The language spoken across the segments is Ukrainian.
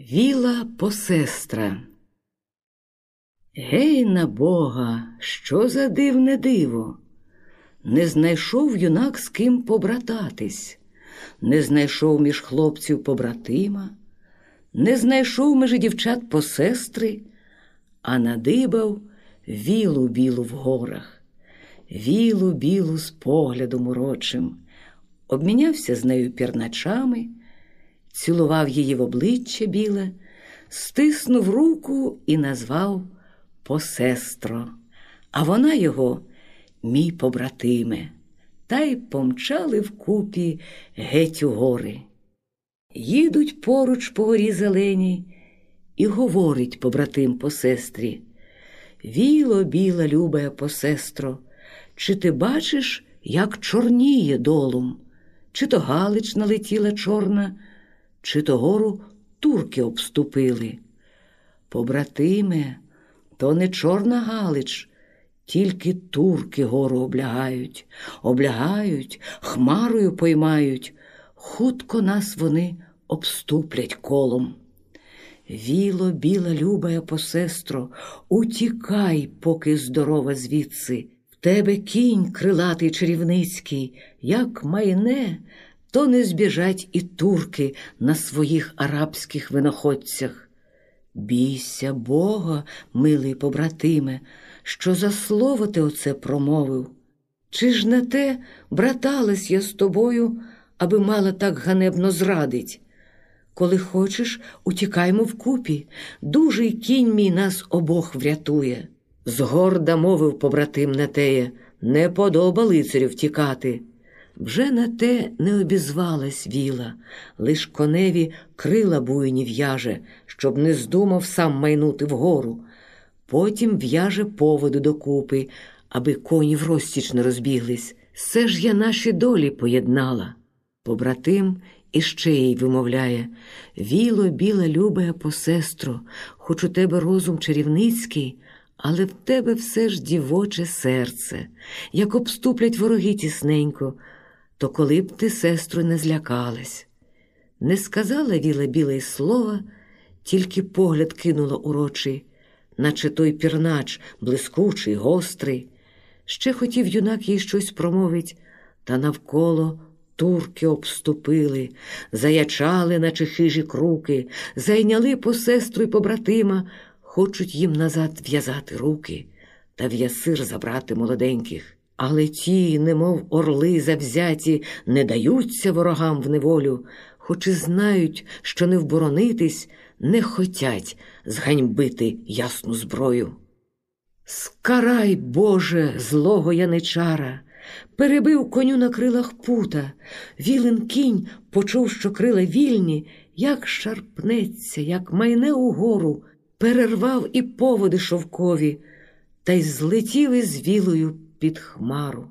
Віла посестра. Гей на Бога, що за дивне диво! Не знайшов юнак з ким побрататись, не знайшов між хлопців побратима, не знайшов між дівчат посестри, а надибав вілу білу в горах, вілу білу з поглядом урочим, обмінявся з нею пірначами цілував її в обличчя біле, стиснув руку і назвав посестро, а вона його мій побратиме, та й помчали вкупі геть у гори. Їдуть поруч по горі зеленій, і говорить побратим по сестрі. Віло, біла, любая посестро, чи ти бачиш, як чорніє долом, чи то Галич налетіла чорна, чи то гору турки обступили. Побратиме, то не Чорна Галич, тільки турки гору облягають, облягають, хмарою поймають, хутко нас вони обступлять колом. Віло, біла, любая посестро, утікай, поки здорова звідси. В тебе кінь крилатий чарівницький, як майне, то не збіжать і турки на своїх арабських виноходцях. Бійся Бога, милий побратиме, що за слово ти оце промовив. Чи ж на те браталась я з тобою, аби мала так ганебно зрадить? Коли хочеш, утікаймо вкупі, дужий кінь мій нас обох врятує. Згорда мовив побратим Нетеє, не подоба лицарю втікати. Вже на те не обізвалась віла, лиш коневі крила буйні в'яже, щоб не здумав сам майнути вгору. Потім в'яже поводу докупи, аби коні в розтіч не розбіглись. Все ж я наші долі поєднала. Побратим іще їй вимовляє Віло, біла, любая посестро, хоч у тебе розум чарівницький, але в тебе все ж дівоче серце, як обступлять вороги тісненько то коли б ти, сестру, не злякалась. Не сказала віла біле слова, тільки погляд кинула урочий, наче той пірнач, блискучий, гострий. Ще хотів юнак їй щось промовить, та навколо турки обступили, заячали, наче хижі круки, зайняли по сестру й побратима, хочуть їм назад в'язати руки та в'ясир забрати молоденьких. Але ті, немов орли завзяті, не даються ворогам в неволю, хоч і знають, що не вборонитись, не хотять зганьбити ясну зброю. Скарай, Боже, злого яничара, перебив коню на крилах пута, вілен кінь почув, що крила вільні, як шарпнеться, як майне угору, перервав і поводи шовкові, та й злетів із вілою під хмару.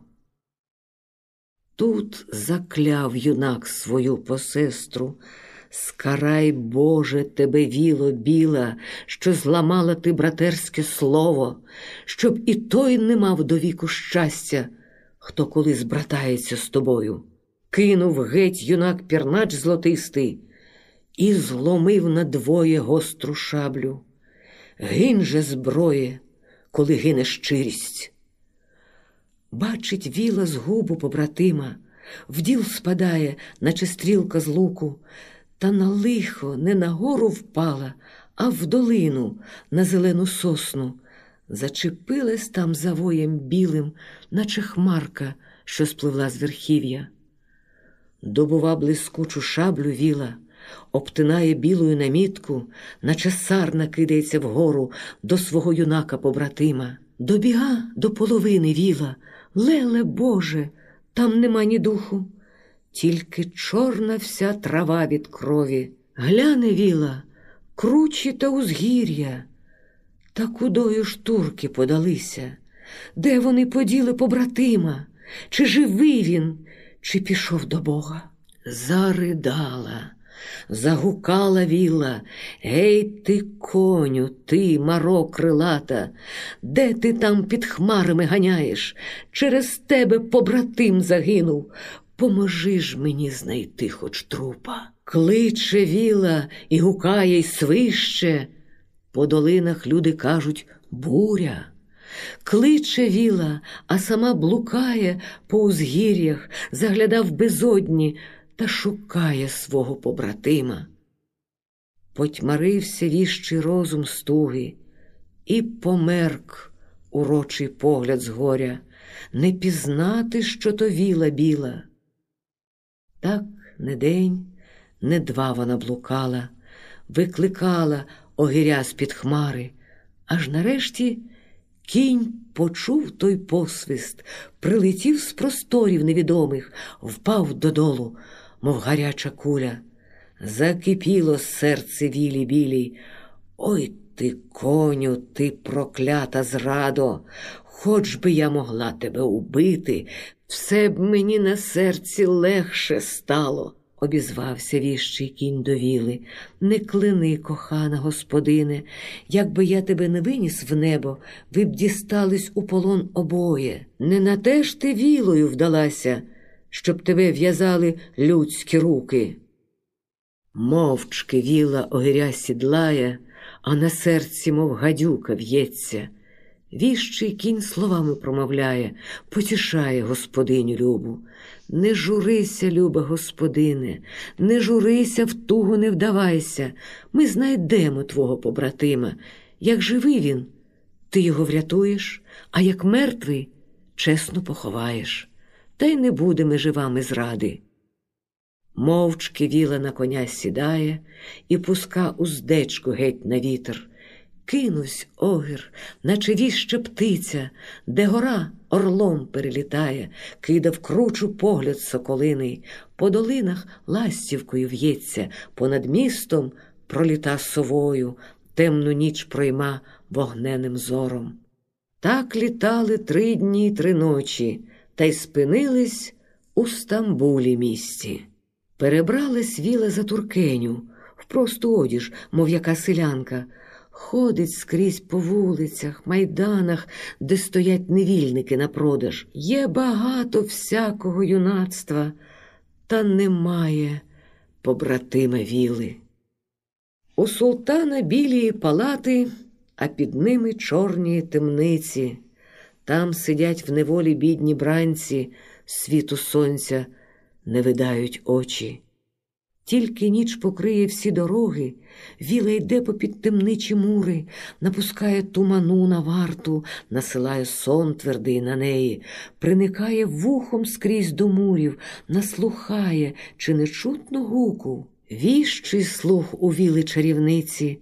Тут закляв юнак свою посестру. Скарай, Боже, тебе віло біла, що зламала ти братерське слово, щоб і той не мав до віку щастя, хто коли збратається з тобою. Кинув геть юнак пірнач злотистий і зломив надвоє гостру шаблю. Гинь же зброє, коли гине щирість. Бачить віла з губу побратима, в діл спадає, наче стрілка з луку, та на лихо не на гору впала, а в долину на зелену сосну. Зачепилась там завоєм білим, наче хмарка, що спливла з верхів'я. Добува блискучу шаблю віла, обтинає білою намітку, наче сарна кидається вгору до свого юнака побратима. Добіга до половини віла. Леле Боже, там нема ні духу, тільки чорна вся трава від крові, гляне віла, кручі та узгір'я. Та кудою ж турки подалися? Де вони поділи побратима? Чи живий він, чи пішов до Бога? Заридала. Загукала віла, Гей ти, коню, ти, маро крилата, де ти там під хмарами ганяєш? Через тебе побратим загинув. Поможи ж мені знайти хоч трупа. Кличе віла і гукає й свище. По долинах люди кажуть буря. Кличе віла, а сама блукає по узгір'ях, загляда в безодні та шукає свого побратима. Потьмарився віщий розум стуги, і померк урочий погляд з горя, не пізнати, що то віла біла. Так не день, не два вона блукала, викликала огиря з-під хмари, аж нарешті кінь почув той посвист, прилетів з просторів невідомих, впав додолу, мов гаряча куля. Закипіло серце вілі білій. Ой ти, коню, ти проклята зрадо, хоч би я могла тебе убити, все б мені на серці легше стало обізвався віщий кінь до віли. Не клини, кохана господине, якби я тебе не виніс в небо, ви б дістались у полон обоє. Не на те ж ти вілою вдалася, щоб тебе в'язали людські руки. Мовчки віла огиря сідлає, а на серці, мов гадюка, в'ється. Віщий кінь словами промовляє, потішає господиню любу. Не журися, люба господине, не журися, в тугу не вдавайся. Ми знайдемо твого побратима. Як живий він, ти його врятуєш, а як мертвий, чесно поховаєш, та й не будемо живами зради. Мовчки віла на коня сідає і пуска уздечку геть на вітер. Кинусь огір, наче віща птиця, де гора орлом перелітає, кидав кручу погляд соколиний, по долинах ластівкою в'ється, понад містом проліта совою, темну ніч пройма вогненим зором. Так літали три дні й три ночі, та й спинились у Стамбулі місті. Перебрались віла за туркеню, в просту одіж, мов яка селянка. Ходить скрізь по вулицях, майданах, де стоять невільники на продаж. Є багато всякого юнацтва, та немає побратима віли. У султана білії палати, а під ними чорні темниці. Там сидять в неволі бідні бранці, світу сонця не видають очі. Тільки ніч покриє всі дороги, віла йде попід темничі мури, напускає туману на варту, насилає сон твердий на неї, приникає вухом скрізь до мурів, наслухає, чи не чутно гуку. Віщий слух у віли чарівниці,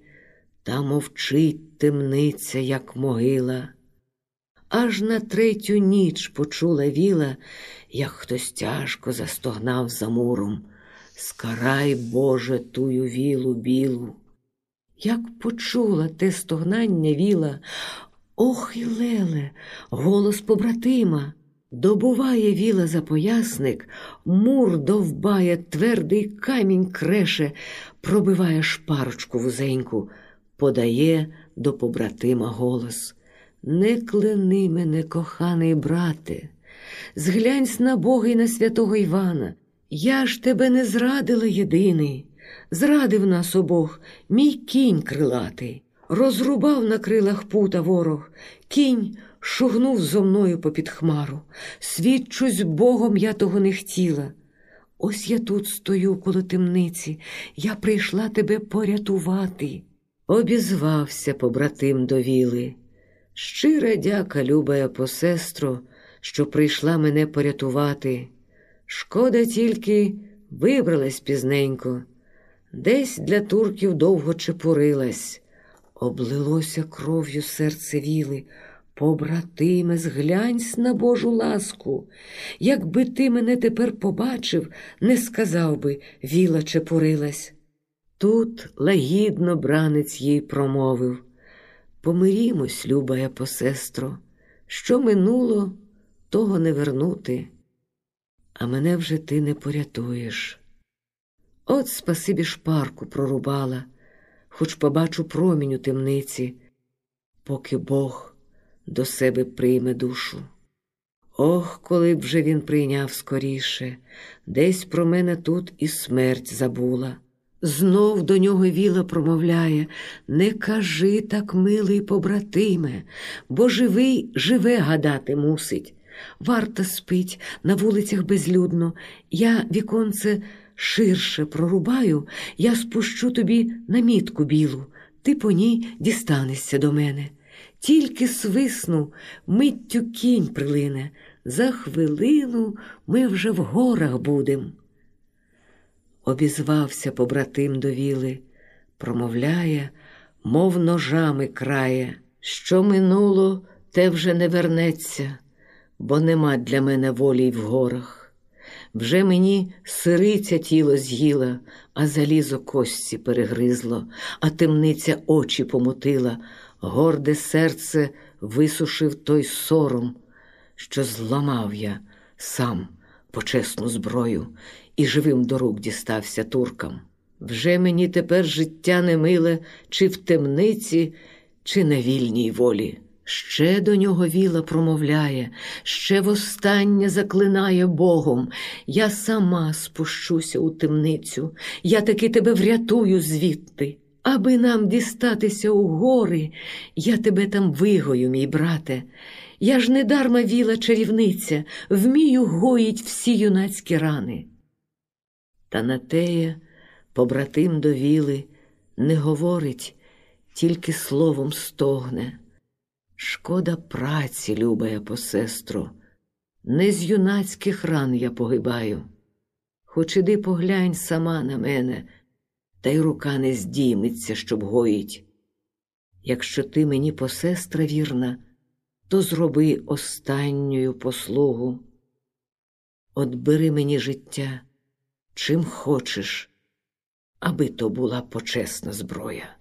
та мовчить темниця, як могила. Аж на третю ніч почула віла, як хтось тяжко застогнав за муром. Скарай, Боже, тую вілу білу. Як почула те стогнання віла, ох і леле, голос побратима. Добуває віла за поясник, мур довбає, твердий камінь креше, пробиває шпарочку вузеньку, подає до побратима голос. Не клини мене, коханий брате, зглянься на Бога і на святого Івана. Я ж тебе не зрадила єдиний, зрадив нас обох мій кінь крилатий, розрубав на крилах пута ворог, кінь шугнув зо мною попід хмару. Свідчусь Богом, я того не хотіла. Ось я тут стою коло темниці, я прийшла тебе порятувати. Обізвався побратим до віли. Щира дяка, любая посестро, що прийшла мене порятувати. Шкода тільки вибралась пізненько, десь для турків довго чепурилась, облилося кров'ю серце віли. Побратиме, зглянься на Божу ласку. Якби ти мене тепер побачив, не сказав би, віла чепурилась. Тут лагідно бранець їй промовив Помирімось, любая посестро, що минуло, того не вернути а мене вже ти не порятуєш. От спасибі шпарку прорубала, хоч побачу промінь у темниці, поки Бог до себе прийме душу. Ох, коли б вже він прийняв скоріше, десь про мене тут і смерть забула. Знов до нього віла промовляє Не кажи так, милий побратиме, бо живий живе гадати мусить. Варта спить, на вулицях безлюдно, я віконце ширше прорубаю, я спущу тобі намітку білу, ти по ній дістанешся до мене. Тільки свисну, миттю кінь прилине, за хвилину ми вже в горах будем. Обізвався побратим до віли, промовляє, мов ножами крає, що минуло, те вже не вернеться, бо нема для мене волі й в горах. Вже мені сириця тіло з'їла, а залізо кості перегризло, а темниця очі помутила, горде серце висушив той сором, що зламав я сам почесну зброю і живим до рук дістався туркам. Вже мені тепер життя не миле, чи в темниці, чи на вільній волі. Ще до нього віла промовляє, ще востаннє заклинає Богом. Я сама спущуся у темницю, я таки тебе врятую звідти. Аби нам дістатися у гори, я тебе там вигою, мій брате. Я ж недарма віла чарівниця, вмію гоїть всі юнацькі рани. Та на теє побратим до віли не говорить, тільки словом стогне. Шкода праці, любая посестро, не з юнацьких ран я погибаю. Хоч іди поглянь сама на мене, та й рука не здійметься, щоб гоїть. Якщо ти мені посестра вірна, то зроби останню послугу. От бери мені життя, чим хочеш, аби то була почесна зброя.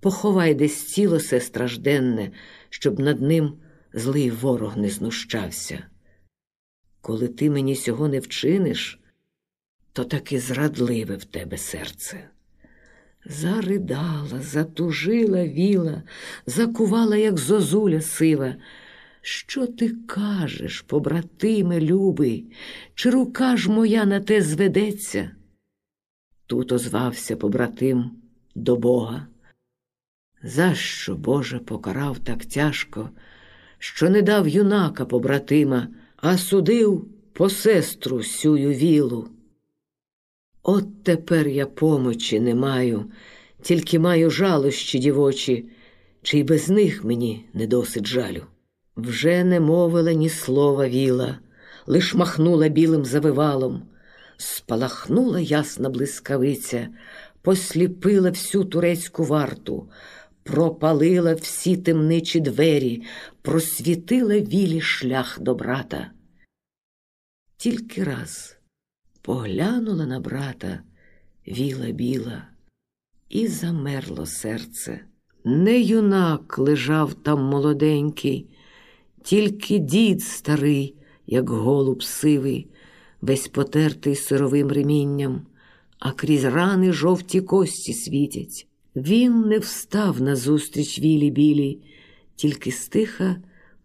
Поховай десь тіло се стражденне, щоб над ним злий ворог не знущався. Коли ти мені сього не вчиниш, то таки зрадливе в тебе серце. Заридала, затужила віла, закувала, як зозуля сива. Що ти кажеш, побратиме любий, чи рука ж моя на те зведеться? Тут озвався побратим до Бога. За що Боже покарав так тяжко, що не дав юнака побратима, а судив по сестру сюю вілу? От тепер я помочі не маю, тільки маю жалощі дівочі, чи й без них мені не досить жалю. Вже не мовила ні слова віла, лиш махнула білим завивалом, спалахнула ясна блискавиця, посліпила всю турецьку варту, пропалила всі темничі двері, просвітила вілі шлях до брата. Тільки раз поглянула на брата віла біла, і замерло серце. Не юнак лежав там молоденький, тільки дід старий, як голуб сивий, весь потертий сировим ремінням, а крізь рани жовті кості світять. Він не встав назустріч вілі білій, тільки стиха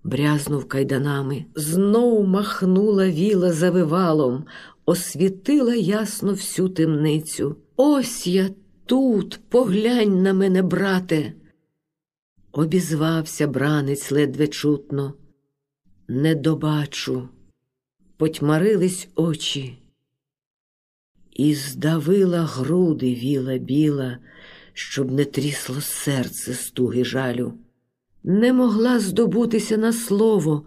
брязнув кайданами. Знов махнула віла завивалом, освітила ясно всю темницю. Ось я тут, поглянь на мене, брате. Обізвався бранець ледве чутно. Не добачу, потьмарились очі, і здавила груди віла біла, щоб не трісло серце стуги жалю. Не могла здобутися на слово,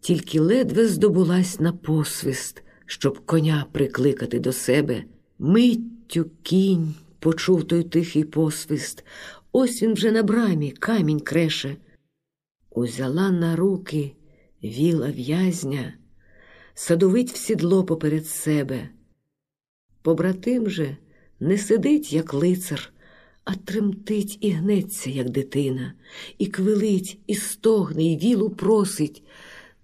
тільки ледве здобулась на посвист щоб коня прикликати до себе. Миттю кінь почув той тихий посвист. Ось він вже на брамі камінь креше. Узяла на руки віла в'язня, садовить в сідло поперед себе. Побратим же не сидить, як лицар, а тремтить і гнеться, як дитина, і квилить, і стогне, і вілу просить.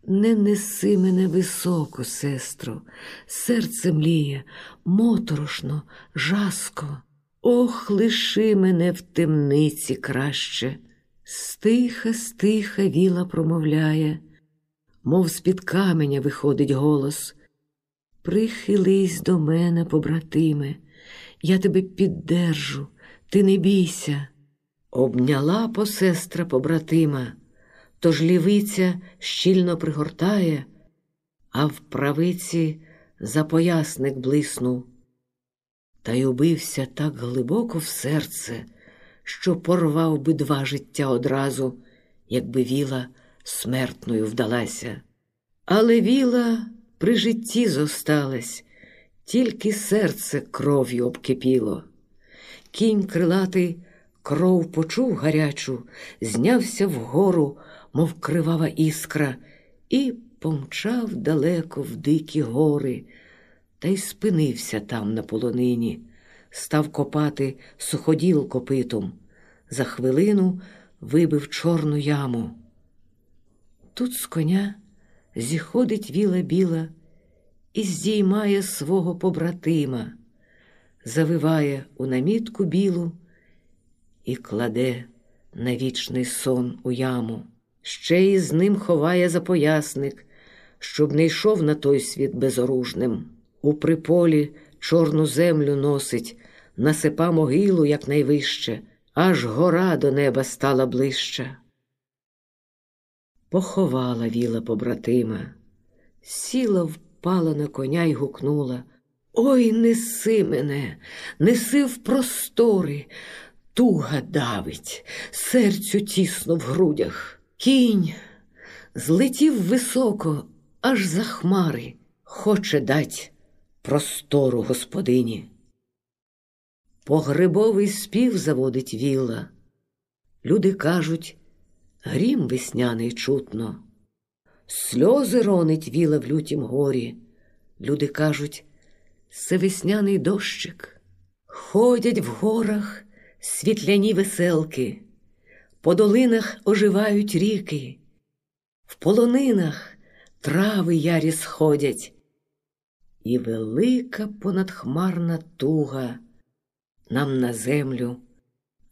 Не неси мене високо, сестро, серце мліє, моторошно, жаско. Ох, лиши мене в темниці краще. Стиха, стиха віла промовляє, мов з-під каменя виходить голос. Прихились до мене, побратиме, я тебе піддержу, ти не бійся. Обняла посестра побратима, тож лівиця щільно пригортає, а в правиці запоясник блиснув. Та й убився так глибоко в серце, що порвав би два життя одразу, якби віла смертною вдалася. Але віла при житті зосталась, тільки серце кров'ю обкипіло. Кінь крилатий кров почув гарячу, знявся вгору, мов кривава іскра, і помчав далеко в дикі гори, та й спинився там на полонині, став копати суходіл копитом. За хвилину вибив чорну яму. Тут з коня зіходить віла біла і здіймає свого побратима, завиває у намітку білу і кладе на вічний сон у яму. Ще й з ним ховає запоясник, щоб не йшов на той світ безоружним. У приполі чорну землю носить, насипа могилу якнайвище, аж гора до неба стала ближча. Поховала віла побратима, сіла, впала на коня й гукнула Ой, неси мене, неси в простори, туга давить, серцю тісно в грудях. Кінь злетів високо, аж за хмари, хоче дать простору господині. Погребовий спів заводить віла. Люди кажуть, грім весняний чутно, сльози ронить віла в лютім горі. Люди кажуть, це весняний дощик. Ходять в горах світляні веселки, по долинах оживають ріки, в полонинах трави ярі сходять, і велика понадхмарна туга нам на землю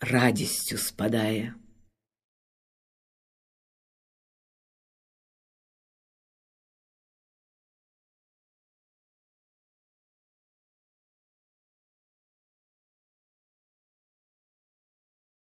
радістю спадає.